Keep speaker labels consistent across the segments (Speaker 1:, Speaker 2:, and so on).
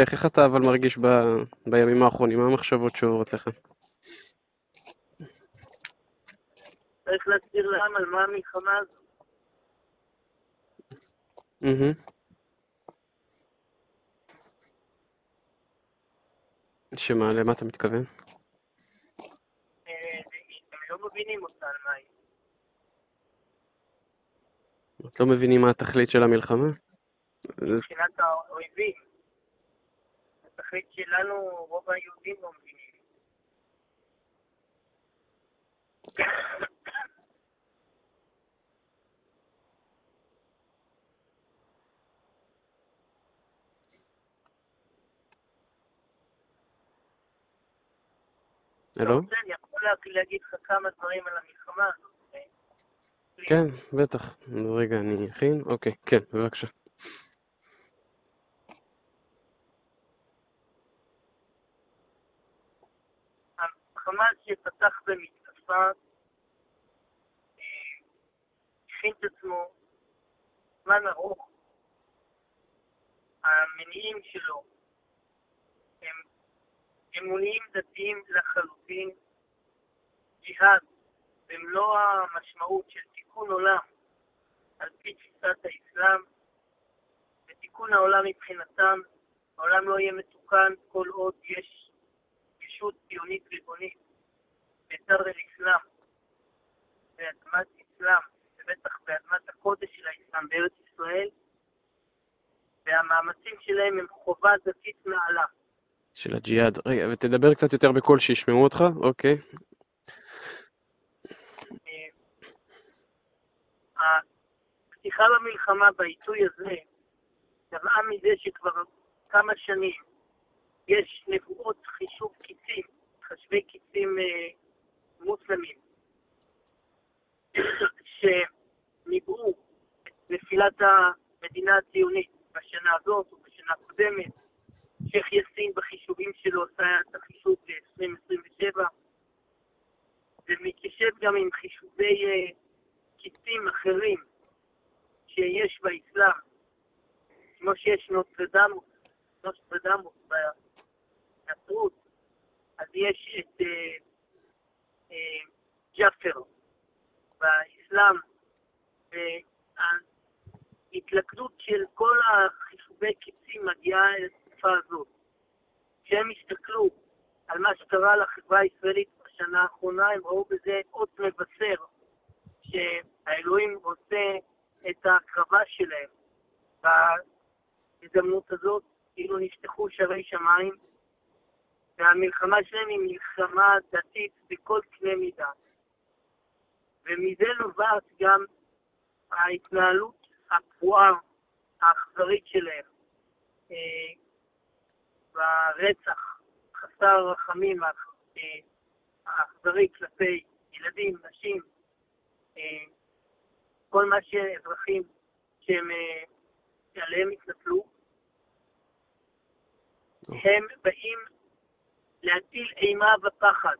Speaker 1: איך אתה אבל מרגיש ב... בימים האחרונים? מה המחשבות שעוברות לך?
Speaker 2: צריך להסביר לעם על מה המלחמה הזו.
Speaker 1: שמה, למה אתה מתכוון?
Speaker 2: אה, הם לא מבינים אותה על מה היא.
Speaker 1: את לא מבינים מה התכלית של המלחמה?
Speaker 2: מבחינת האויבים. התכלית שלנו, רוב היהודים לא מבינים.
Speaker 1: הלו?
Speaker 2: אני יכול לה- להגיד לך כמה דברים על המלחמה הזאת.
Speaker 1: כן, בטח. רגע, אני אכין. אוקיי, כן, בבקשה.
Speaker 2: החמאס שפתח במתקפה, אה, הכין את עצמו זמן ארוך. המניעים שלו הם אמוניים דתיים לחלוטין, ג'יהאד במלוא המשמעות של תיקון עולם על פי תפיסת האסלאם, ותיקון העולם מבחינתם, העולם לא יהיה מתוקן כל עוד יש ציונית ריבונית בדר אל-אסלאם, באדמת אסלאם, ובטח באדמת הקודש של האסלאם בארץ ישראל, והמאמצים שלהם הם חובה דתית נעלה.
Speaker 1: של הג'יהאד. רגע, ותדבר קצת יותר בקול שישמעו אותך, אוקיי.
Speaker 2: אה, הפתיחה במלחמה בעיתוי הזה נבעה מזה שכבר כמה שנים יש נבואות חישוב קיצים, חשבי קיצים אה, מוסלמים, שניבאו את נפילת המדינה הציונית בשנה הזאת ובשנה הקודמת. שייח' יאסין בחישובים שלו עשה את החישוב ל-2027. זה מתיישב גם עם חישובי אה, קיצים אחרים שיש באסלאם, כמו שיש נוטרדמוס, נוטרדמוס בנצרות, יש את אה, אה, ג'אפר באסלאם, וההתלכדות של כל החישובי קיצים מגיעה לתקופה הזאת. כשהם הסתכלו על מה שקרה לחברה הישראלית בשנה האחרונה, הם ראו בזה אות מבשר שהאלוהים עושה את ההקרבה שלהם. בהזדמנות הזאת, כאילו נפתחו שערי שמיים, והמלחמה שלהם היא מלחמה דתית בכל קנה מידה. ומזה נובעת גם ההתנהלות הקבועה, האכזרית שלהם, אה, ברצח חסר רחמים אה, האכזרי כלפי ילדים, נשים, אה, כל מה שאזרחים שהם אה, עליהם התנפלו, הם באים להטיל אימה ופחד.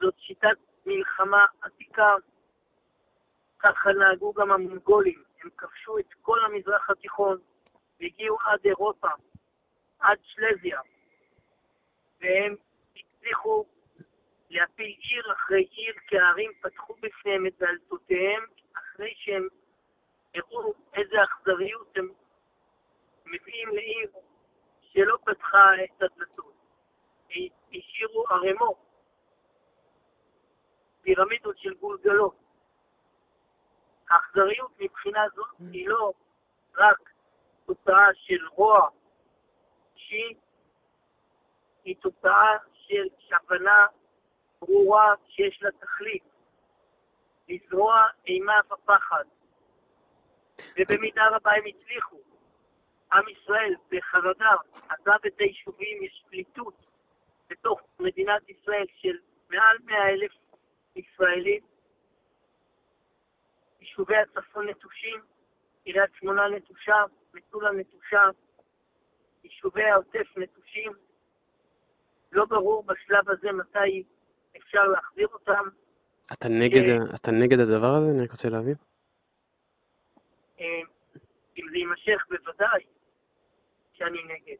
Speaker 2: זאת שיטת מלחמה עתיקה, ככה נהגו גם המונגולים. הם כבשו את כל המזרח התיכון והגיעו עד אירופה, עד שלזיה, והם הצליחו להפיל עיר אחרי עיר, כי הערים פתחו בפניהם את דלתותיהם, אחרי שהם הראו איזה אכזריות הם מביאים לעיר שלא פתחה את הדלתות. השאירו ערימות, פירמידות של גולגלות. האכזריות מבחינה זאת היא לא רק תוצאה של רוע אישי, היא תוצאה של הבנה ברורה שיש לה תכלית, לזרוע אימה ופחד. ובמידה רבה הם הצליחו. עם ישראל בחרדה עזב את היישובים, יש פליטות בתוך מדינת ישראל של מעל מאה אלף ישראלים. יישובי הצפון נטושים, קריית שמונה נטושה, מטולה נטושה, יישובי העוטף נטושים. לא ברור בשלב הזה מתי אפשר להחזיר אותם.
Speaker 1: אתה נגד, אתה נגד הדבר הזה? אני רק רוצה להבין.
Speaker 2: אה, אם זה יימשך, בוודאי. שאני נגד.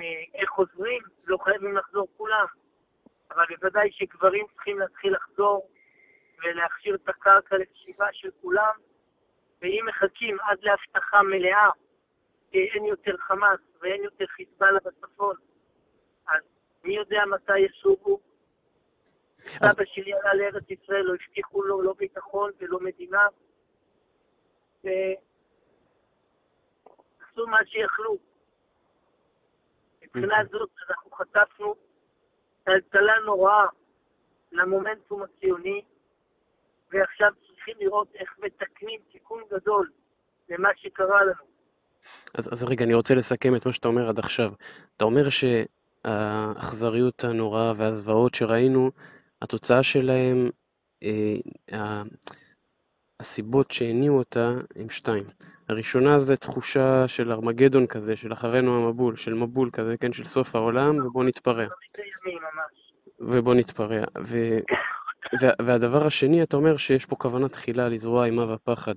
Speaker 2: אה, איך עוזרים? לא חייבים לחזור כולם, אבל בוודאי שגברים צריכים להתחיל לחזור ולהכשיר את הקרקע לכתיבה של כולם, ואם מחכים עד להבטחה מלאה שאין יותר חמאס ואין יותר חיזבאללה בצפון, אז מי יודע מתי ישובו?
Speaker 1: אז-
Speaker 2: סבא שלי עלה לארץ ישראל, לא הבטיחו לו לא ביטחון ולא מדינה, ועשו מה שיכלו. מבחינה. זאת אנחנו חטפנו טלטלה נוראה למומנטום הציוני, ועכשיו צריכים לראות איך מתקנים תיקון גדול למה שקרה לנו.
Speaker 1: אז, אז רגע, אני רוצה לסכם את מה שאתה אומר עד עכשיו. אתה אומר שהאכזריות הנוראה והזוועות שראינו, התוצאה שלהם, אה, הסיבות שהניעו אותה הם שתיים. הראשונה זה תחושה של ארמגדון כזה, של אחרינו המבול, של מבול כזה, כן, של סוף העולם, ובוא נתפרע. ובוא נתפרע. ו... וה, והדבר השני, אתה אומר שיש פה כוונה תחילה לזרוע אימה ופחד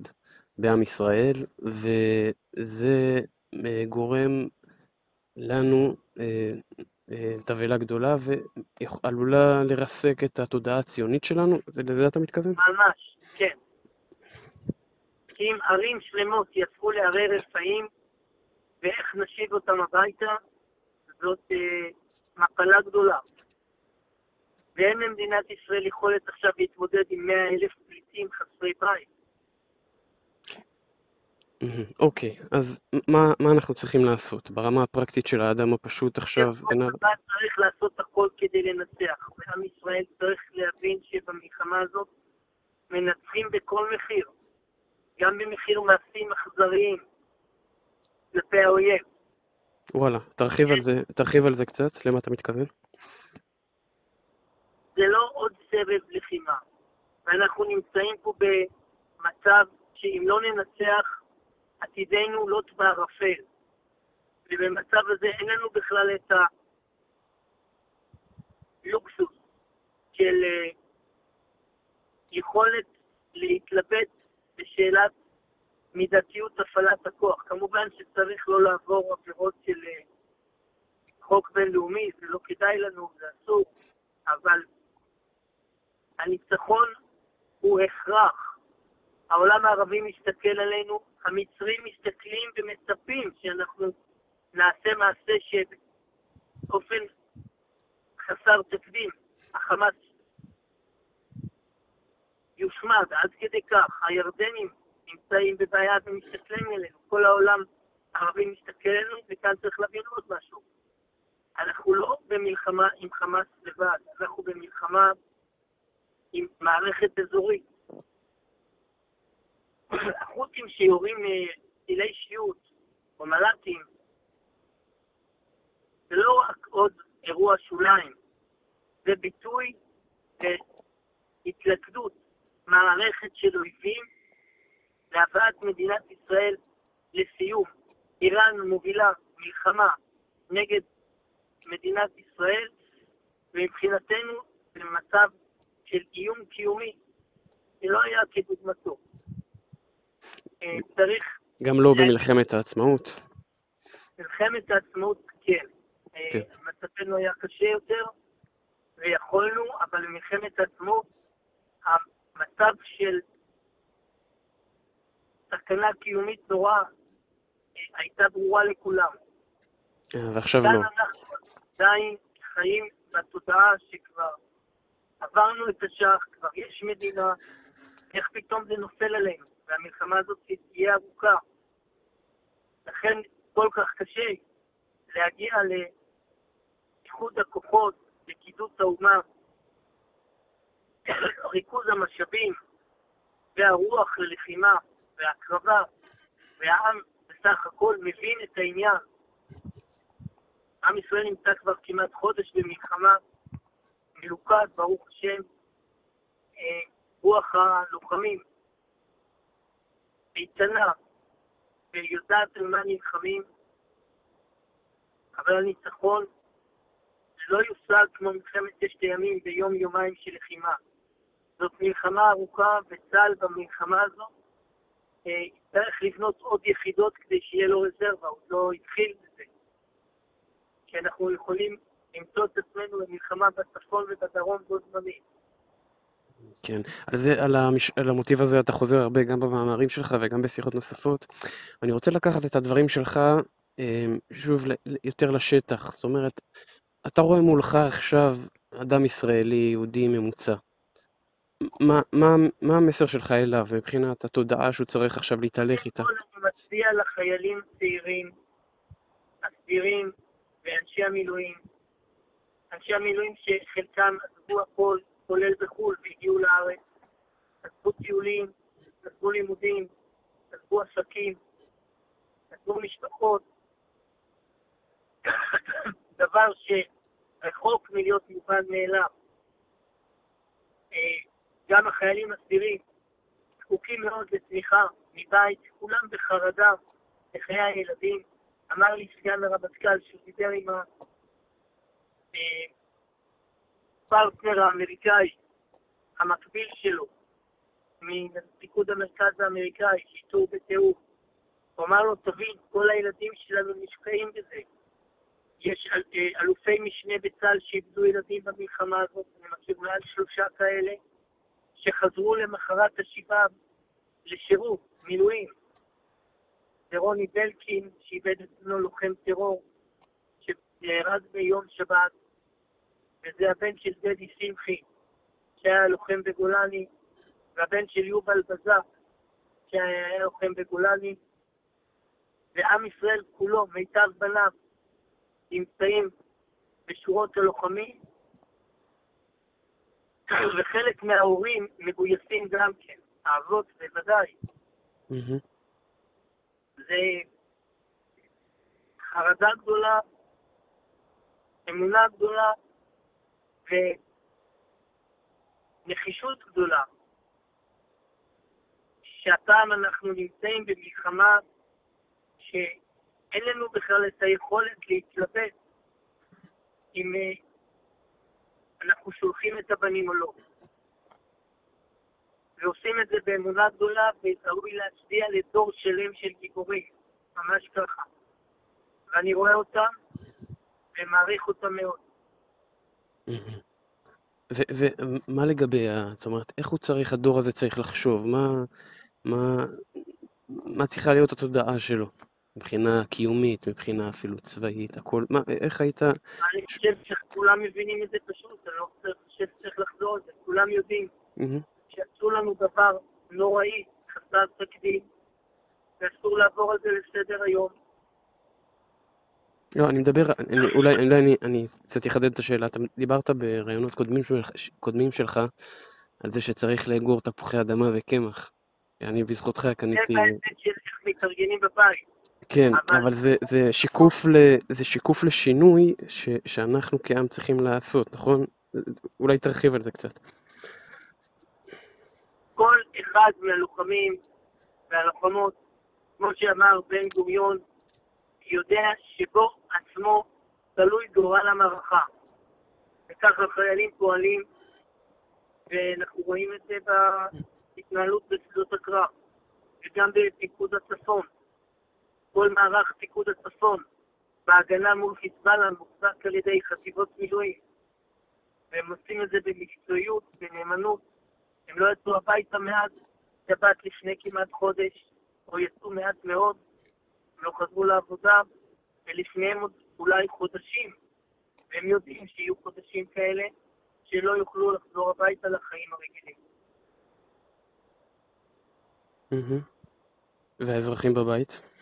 Speaker 1: בעם ישראל, וזה אה, גורם לנו אה, אה, תבהלה גדולה ועלולה לרסק את התודעה הציונית שלנו. זה, לזה אתה מתכוון?
Speaker 2: ממש, כן. כי אם ערים שלמות יהפכו לערי רפאים, ואיך נשיב אותם הביתה, זאת אה, מפלה גדולה. ואין למדינת ישראל יכולת עכשיו להתמודד עם 100 אלף פליטים חסרי בית.
Speaker 1: אוקיי, אז מה, מה אנחנו צריכים לעשות ברמה הפרקטית של האדם הפשוט עכשיו?
Speaker 2: הצבא צריך לעשות הכל כדי לנצח, ועם ישראל צריך להבין שבמלחמה הזאת מנצחים בכל מחיר, גם במחיר מעשים אכזריים כלפי האויב.
Speaker 1: וואלה, תרחיב על זה, תרחיב על זה קצת, למה אתה מתכוון?
Speaker 2: זה לא עוד סבב לחימה. ואנחנו נמצאים פה במצב שאם לא ננצח, עתידנו לוט בערפל. ובמצב הזה אין לנו בכלל את הלוקסוס של אה, יכולת להתלבט בשאלת מידתיות הפעלת הכוח. כמובן שצריך לא לעבור עבירות של אה, חוק בינלאומי, זה לא כדאי לנו, זה אסור, אבל הניצחון הוא הכרח. העולם הערבי מסתכל עלינו, המצרים מסתכלים ומצפים שאנחנו נעשה מעשה שבאופן חסר תקדים, החמאס יושמד עד כדי כך. הירדנים נמצאים בבעיה ומסתכלים עלינו, כל העולם הערבי מסתכל עלינו, וכאן צריך להבין עוד משהו. אנחנו לא במלחמה עם חמאס לבד, אנחנו במלחמה עם מערכת אזורית. החות'ים שיורים טילי שיוט או מל"טים, זה לא רק עוד אירוע שוליים, זה ביטוי להתלכדות מערכת של אויבים להבאת מדינת ישראל לסיום. איראן מובילה מלחמה נגד מדינת ישראל, ומבחינתנו זה מצב של איום קיומי שלא היה כדוגמתו. אה, צריך,
Speaker 1: גם לא במלחמת העצמאות.
Speaker 2: מלחמת העצמאות, כן. אה,
Speaker 1: כן.
Speaker 2: מצבנו היה קשה יותר, ויכולנו, אבל במלחמת העצמאות, המצב של סכנה קיומית נוראה אה, הייתה ברורה לכולם.
Speaker 1: אה, ועכשיו לא.
Speaker 2: אנחנו עדיין חיים בתודעה שכבר עברנו את השח, כבר יש מדינה, איך פתאום זה נופל עלינו, והמלחמה הזאת תהיה ארוכה. לכן כל כך קשה להגיע לאיחוד הכוחות, לקידוץ האומה, ריכוז המשאבים והרוח ללחימה והקרבה, והעם בסך הכל מבין את העניין. עם ישראל נמצא כבר כמעט חודש במלחמה, מלוכד, ברוך השם, אה, רוח הלוחמים איתנה ויודעת על מה נלחמים, אבל הניצחון לא יושג כמו מלחמת ששת הימים ביום-יומיים של לחימה. זאת מלחמה ארוכה, וצה"ל במלחמה הזאת אה, יצטרך לבנות עוד יחידות כדי שיהיה לו רזרבה, הוא לא התחיל בזה. שאנחנו יכולים למצוא את עצמנו במלחמה בצפון ובדרום בו זמנית.
Speaker 1: כן, על זה, על, המש... על המוטיב הזה אתה חוזר הרבה גם במאמרים שלך וגם בשיחות נוספות. אני רוצה לקחת את הדברים שלך אמ, שוב יותר לשטח, זאת אומרת, אתה רואה מולך עכשיו אדם ישראלי, יהודי ממוצע. מה, מה, מה המסר שלך אליו מבחינת התודעה שהוא צריך עכשיו להתהלך איתה?
Speaker 2: אני מצדיע לחיילים צעירים, הסדירים ואנשי המילואים. אנשי המילואים שחלקם עזבו הכל, כולל בחו"ל, והגיעו לארץ. עזבו טיולים, עזבו לימודים, עזבו עסקים, עזבו משפחות. דבר שרחוק מלהיות מובן מאליו. אה, גם החיילים הסדירים זקוקים מאוד לתמיכה מבית, כולם בחרדה לחיי הילדים. אמר לי סגן הרמטכ"ל שהוא דיבר עם הפרטנר האמריקאי, המקביל שלו, מפיקוד המרכז האמריקאי, שאיתו הוא בתיאור. הוא אמר לו, תבין, כל הילדים שלנו נשקעים בזה. יש אה, אלופי משנה בצה"ל שאיבדו ילדים במלחמה הזאת, אני מכיר מעל שלושה כאלה, שחזרו למחרת השבעה לשירות, מילואים. ורוני בלקין, שאיבד את בנו לוחם טרור, שנהרג ביום שבת, וזה הבן של דדי שמחי, שהיה לוחם בגולני, והבן של יובל בזק, שהיה לוחם בגולני, ועם ישראל כולו, מיטב בניו, נמצאים בשורות הלוחמים, וחלק מההורים מגויסים גם כן, האבות בוודאי. זה חרדה גדולה, אמונה גדולה ונחישות גדולה, שהפעם אנחנו נמצאים במלחמה שאין לנו בכלל את היכולת להתלבט אם אה, שולחים את הבנים או לא. ועושים את זה באמונה גדולה, וראוי להצדיע לדור שלם של גיבורים, ממש ככה. ואני רואה אותם ומעריך אותם מאוד.
Speaker 1: ומה לגבי, זאת אומרת, איך הוא צריך, הדור הזה צריך לחשוב? מה, מה, מה צריכה להיות התודעה שלו? מבחינה קיומית, מבחינה אפילו צבאית, הכל, מה, איך היית...
Speaker 2: אני חושב שכולם מבינים את זה פשוט, אני לא חושב שצריך לחזור על זה, כולם יודעים שעשו לנו דבר נוראי, חסר תקדים, ואסור לעבור על זה לסדר היום.
Speaker 1: לא, אני מדבר, אני, אולי, אולי אני, אני קצת אחדד את השאלה. אתה דיברת בראיונות קודמים, קודמים שלך על זה שצריך לאגור תפוחי אדמה וקמח. אני בזכותך קניתי...
Speaker 2: זה בעצם של איך מתארגנים בבית.
Speaker 1: כן, אבל, זה, זה, שיקוף ל, זה שיקוף לשינוי ש, שאנחנו כעם צריכים לעשות, נכון? אולי תרחיב על זה קצת.
Speaker 2: כל אחד מהלוחמים והלוחמות, כמו שאמר בן גוריון, יודע שבו עצמו תלוי גורל המערכה. וככה חיילים פועלים, ואנחנו רואים את זה בהתנהלות בשדות הקרב, וגם בפיקוד הצפון. כל מערך פיקוד הצפון בהגנה מול חיזבאללה מוחזק על ידי חטיבות מילואים. והם עושים את זה במקצועיות, בנאמנות. הם לא יצאו הביתה מאז שבת לפני כמעט חודש, או יצאו מעט מאוד, הם לא חזרו לעבודה, ולפניהם עוד אולי חודשים, והם יודעים שיהיו חודשים כאלה, שלא יוכלו לחזור הביתה לחיים הרגילים.
Speaker 1: והאזרחים בבית?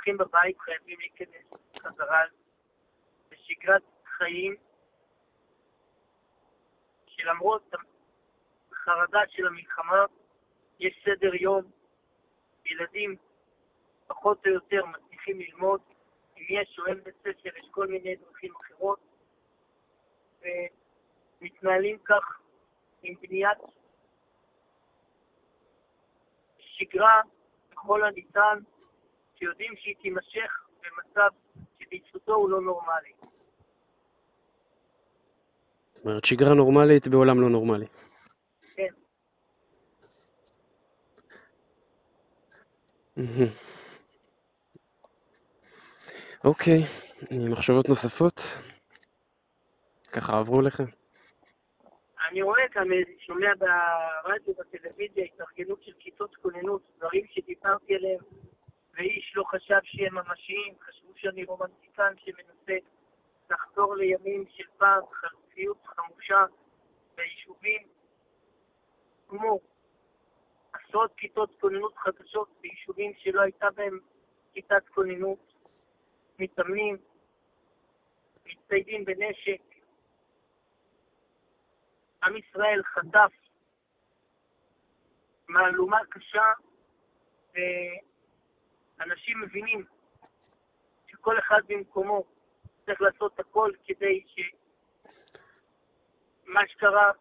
Speaker 2: האזרחים בבית חייבים להיכנס חזרה לשגרת חיים שלמרות החרדה של המלחמה, יש סדר יום, ילדים פחות או יותר מצליחים ללמוד, אם יש או אין בית ספר, יש כל מיני דרכים אחרות, ומתנהלים כך עם בניית שגרה ככל הניתן, שיודעים שהיא תימשך במצב שברצותו הוא לא נורמלי.
Speaker 1: זאת אומרת, שגרה נורמלית בעולם לא נורמלי.
Speaker 2: כן.
Speaker 1: אוקיי, מחשבות נוספות? ככה עברו לך?
Speaker 2: אני רואה כאן, שומע ברדיו, בטלוויזיה, התארגנות של כיתות כוננות, דברים שדיברתי עליהם, ואיש לא חשב שהם ממשיים, חשבו שאני רומנטיקן שמנסה לחזור לימים של פעם, חלופיות חמושה ביישובים כמו עשרות כיתות כוננות חדשות ביישובים שלא הייתה בהם כיתת כוננות, מתאמנים, מצטיידים בנשק. עם ישראל חטף מהלומה קשה, ואנשים מבינים שכל אחד במקומו צריך לעשות הכל כדי שמה שקרה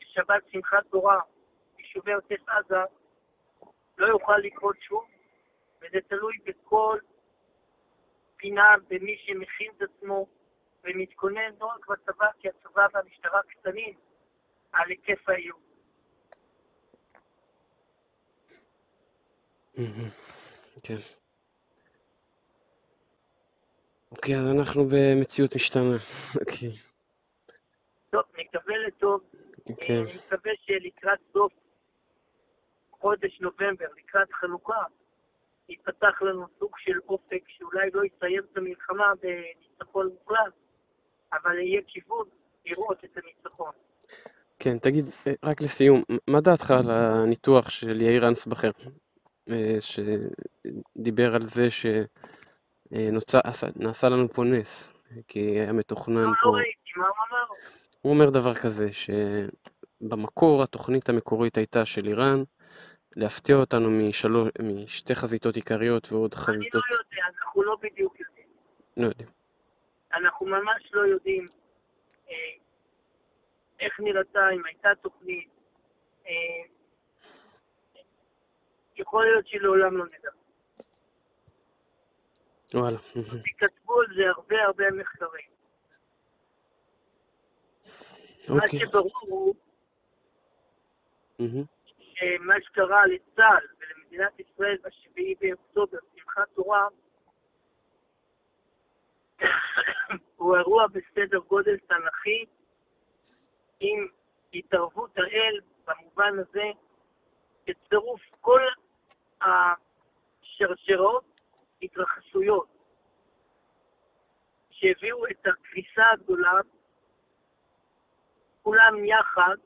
Speaker 2: בשבת שמחת תורה ביישובי עוטף עזה לא יוכל לקרות שוב, וזה תלוי בכל פינה במי שמכין את עצמו ומתכונן לא רק בצבא, כי הצבא והמשטרה קטנים על היקף האיום.
Speaker 1: כן. אוקיי, אז אנחנו במציאות משתנה. אוקיי.
Speaker 2: טוב, נקווה לטוב. כן. אני מקווה שלקראת סוף חודש נובמבר, לקראת חנוכה, ייפתח לנו סוג של אופק שאולי לא יסיים את המלחמה בניצחון מוחלט, אבל יהיה כיוון לראות את הניצחון.
Speaker 1: כן, תגיד, רק לסיום, מה דעתך על הניתוח של יאיר אנסבכר, אה, שדיבר על זה שנעשה לנו פה נס, כי היה מתוכנן
Speaker 2: לא,
Speaker 1: פה...
Speaker 2: לא ראיתי, מה הוא אמר?
Speaker 1: הוא אומר דבר כזה, שבמקור התוכנית המקורית הייתה של איראן, להפתיע אותנו משלוש, משתי חזיתות עיקריות ועוד חזיתות...
Speaker 2: אני לא יודע, אנחנו לא בדיוק יודעים.
Speaker 1: לא יודעים.
Speaker 2: אנחנו ממש לא יודעים אה, איך נראתה, אם הייתה תוכנית. יכול להיות שלעולם לא נדע.
Speaker 1: וואלה.
Speaker 2: כתבו על זה הרבה הרבה מחקרים. מה
Speaker 1: אוקיי.
Speaker 2: שברור הוא שמה שקרה לצה"ל ולמדינת ישראל ב-7 באוקטובר, שמחת תורה, הוא אירוע בסדר גודל תנכי עם התערבות האל במובן הזה, בצירוף כל השרשרות התרחשויות שהביאו את הקריסה הגדולה, כולם יחד,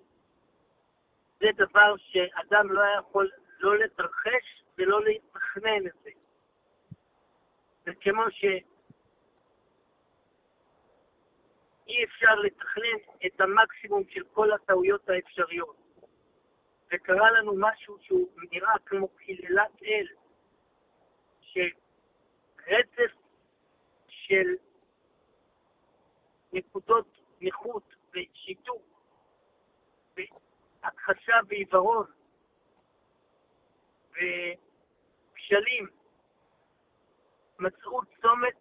Speaker 2: זה דבר שאדם לא היה יכול לא לתרחש ולא לתכנן את זה. זה כמו שאי אפשר לתכנן את המקסימום של כל הטעויות האפשריות. וקרה לנו משהו שהוא נראה כמו קללת אל, שרצף של נקודות נכות ושיתוק והכחשה ועיוורון וכשלים מצאו צומת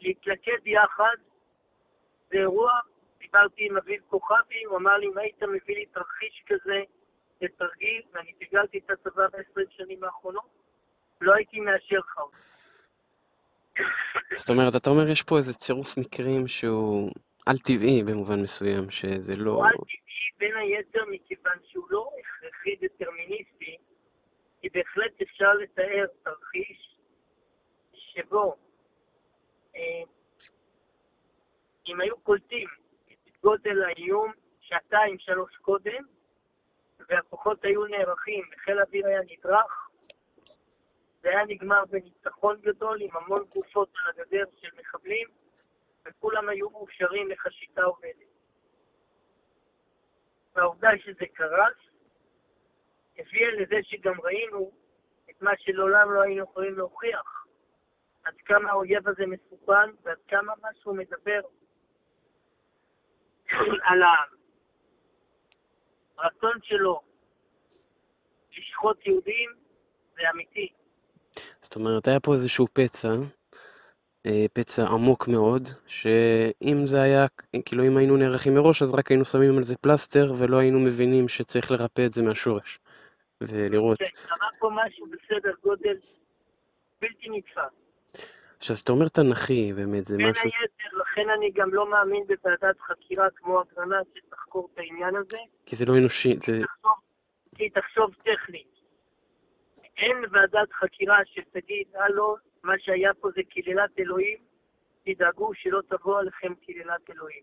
Speaker 2: להתלכד יחד, זה אירוע, דיברתי עם אביב כוכבי, הוא אמר לי, אם היית מביא לי תרחיש כזה לתרגיל, ואני תרגלתי את הצבא בעשרים שנים האחרונות, לא הייתי מאשר לך אותו.
Speaker 1: זאת אומרת, אתה אומר, יש פה איזה צירוף מקרים שהוא על-טבעי במובן מסוים, שזה לא...
Speaker 2: הוא על-טבעי בין היתר מכיוון שהוא לא הכרחי דטרמיניסטי, כי בהחלט אפשר לתאר תרחיש שבו אה, אם היו קולטים גודל האיום שעתיים, שלוש קודם, והכוחות היו נערכים, וחיל האוויר היה נדרך, זה היה נגמר בניצחון גדול עם המון גופות על הגדר של מחבלים, וכולם היו מאושרים איך השיטה עובדת. והעובדה שזה קרס, הביאה לזה שגם ראינו את מה שלעולם לא היינו יכולים להוכיח. עד כמה האויב הזה מסוכן ועד כמה מה שהוא מדבר על הרצון שלו לשחוט יהודים זה אמיתי.
Speaker 1: זאת אומרת, היה פה איזשהו פצע, אה, פצע עמוק מאוד, שאם זה היה, כאילו אם היינו נערכים מראש, אז רק היינו שמים על זה פלסטר, ולא היינו מבינים שצריך לרפא את זה מהשורש. ולראות...
Speaker 2: כן, קרה פה משהו בסדר גודל בלתי נתפס.
Speaker 1: אז אתה אומר תנ"כי, באמת, זה
Speaker 2: בין
Speaker 1: משהו...
Speaker 2: היתר, לכן אני גם לא מאמין בוועדת חקירה כמו אגרנט שתחקור את העניין הזה,
Speaker 1: כי זה לא אנושי, זה...
Speaker 2: תחשוב, כי תחשוב טכנית. אין ועדת חקירה שתגיד, הלו, מה שהיה פה זה קללת אלוהים, תדאגו שלא תבוא עליכם קללת אלוהים.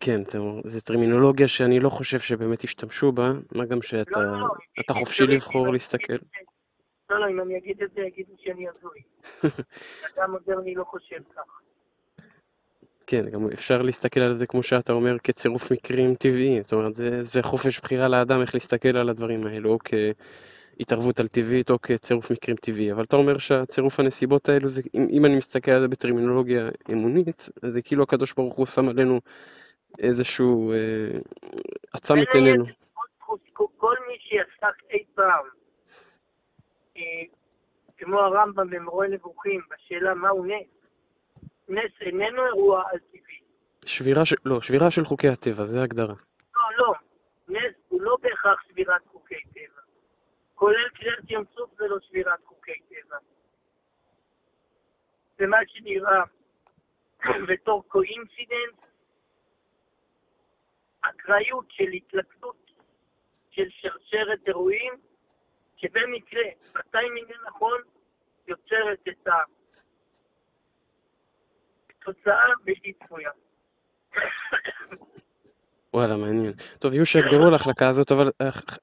Speaker 1: כן, זו טרמינולוגיה שאני לא חושב שבאמת השתמשו בה, מה גם שאתה
Speaker 2: לא, לא, לא,
Speaker 1: חופשי לבחור
Speaker 2: אם
Speaker 1: להסתכל.
Speaker 2: לא, לא, אם אני אגיד את זה, יגידו שאני הזוי. אדם מודרני לא חושב כך.
Speaker 1: כן, גם אפשר להסתכל על זה, כמו שאתה אומר, כצירוף מקרים טבעי. זאת אומרת, זה, זה חופש בחירה לאדם איך להסתכל על הדברים האלו, או כהתערבות על טבעית, או כצירוף מקרים טבעי. אבל אתה אומר שהצירוף הנסיבות האלו, זה, אם, אם אני מסתכל על זה בטרמינולוגיה אמונית, זה כאילו הקדוש ברוך הוא שם עלינו איזשהו... אה, עצם את עינינו.
Speaker 2: כל- מי שעסק אי פעם, כמו הרמב"ם במורה נבוכים, בשאלה מהו נס, נס איננו אירוע על-טבעי.
Speaker 1: שבירה של... לא, שבירה של חוקי הטבע, זה ההגדרה.
Speaker 2: לא, לא. נס הוא לא בהכרח שבירת חוקי טבע. כולל קריאת ים סוף זה לא שבירת חוקי טבע. זה מה שנראה בתור coincidence, אקראיות של התלכדות של שרשרת אירועים, שבמקרה, בטיימינג הנכון, יוצרת את התוצאה בלתי צפויה.
Speaker 1: וואלה, מעניין. טוב, יהיו שיגדרו על ההחלקה הזאת, אבל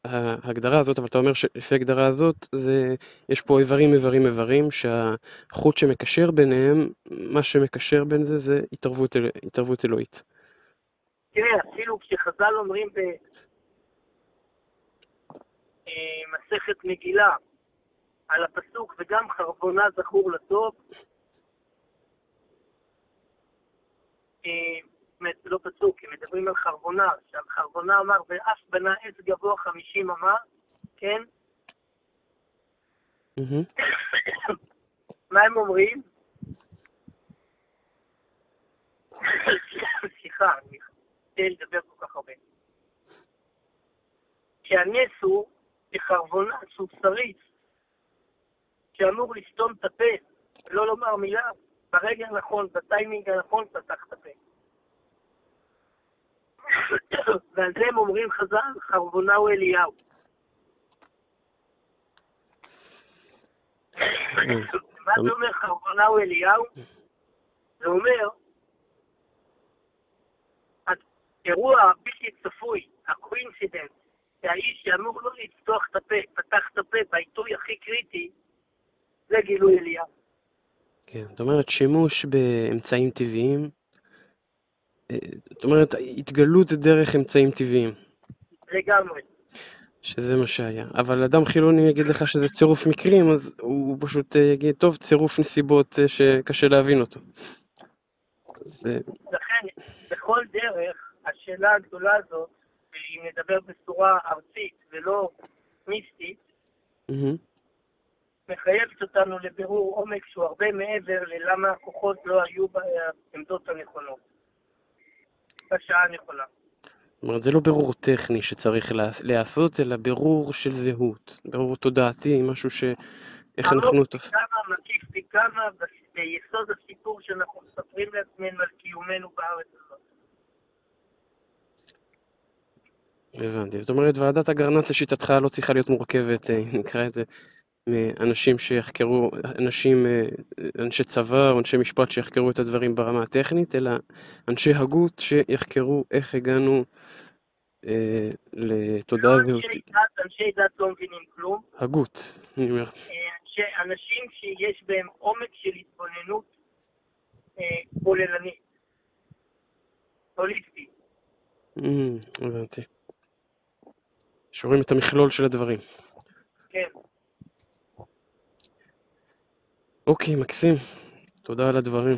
Speaker 1: ההגדרה הזאת, אבל אתה אומר שלפי ההגדרה הזאת, זה, יש פה איברים, איברים, איברים, שהחוט שמקשר ביניהם, מה שמקשר בין זה, זה התערבות, אל- התערבות אלוהית.
Speaker 2: תראה, אפילו כשחז"ל אומרים במסכת מגילה על הפסוק וגם חרבונה זכור לטוב, אה, באמת, זה לא פסוק, הם מדברים על חרבונה, עכשיו חרבונה אמר, ואף בנה עץ גבוה חמישים אמה, כן? מה הם אומרים? סליחה, אני רוצה לדבר כל כך הרבה. שהנס הוא כחרבונה שהוא שריץ, שאמור לסתום את הפה ולא לומר מילה, ברגע הנכון, בטיימינג הנכון, פתח את הפה. ועל זה הם אומרים חז"ל, חרבונה הוא אליהו. מה זה אומר חרבונה הוא אליהו? זה אומר, האירוע הבלתי צפוי, ה coincidence, שהאיש שאמור לא לפתוח את הפה, פתח את הפה בעיתוי הכי קריטי, זה גילוי אליהו.
Speaker 1: כן, זאת אומרת, שימוש באמצעים טבעיים, אה, זאת אומרת, התגלות דרך אמצעים טבעיים,
Speaker 2: לגמרי.
Speaker 1: שזה מה שהיה. אבל אדם חילוני יגיד לך שזה צירוף מקרים, אז הוא פשוט אה, יגיד, טוב, צירוף נסיבות אה, שקשה להבין אותו. אז אה,
Speaker 2: לכן, בכל דרך, השאלה הגדולה הזאת, אם נדבר בצורה ארצית ולא מיסטית,
Speaker 1: מהמם.
Speaker 2: מחייבת אותנו לבירור עומק שהוא הרבה מעבר ללמה הכוחות לא היו בעמדות הנכונות, בשעה הנכונה.
Speaker 1: זאת אומרת, זה לא בירור טכני שצריך להיעשות, אלא בירור של זהות, בירור תודעתי, משהו ש... איך אנחנו... תופ-
Speaker 2: פי כמה, מקיף פי כמה, ביסוד הסיפור שאנחנו מספרים לעצמנו על קיומנו בארץ הזאת.
Speaker 1: הבנתי. זאת אומרת, ועדת אגרנט לשיטתך לא צריכה להיות מורכבת, אה, נקרא את זה, מאנשים שיחקרו, אנשים, אה, אנשי צבא או אנשי משפט שיחקרו את הדברים ברמה הטכנית, אלא אנשי הגות שיחקרו איך הגענו אה, לתודעה
Speaker 2: לא אנשי
Speaker 1: זהותית.
Speaker 2: דת, אנשי דת לא מבינים כלום,
Speaker 1: הגות, אני אומר.
Speaker 2: אה, אנשי, אנשים שיש בהם עומק של התבוננות כוללנית, הוליסטית.
Speaker 1: אמ, הבנתי. שרואים את המכלול של הדברים.
Speaker 2: כן.
Speaker 1: אוקיי, מקסים. תודה על הדברים.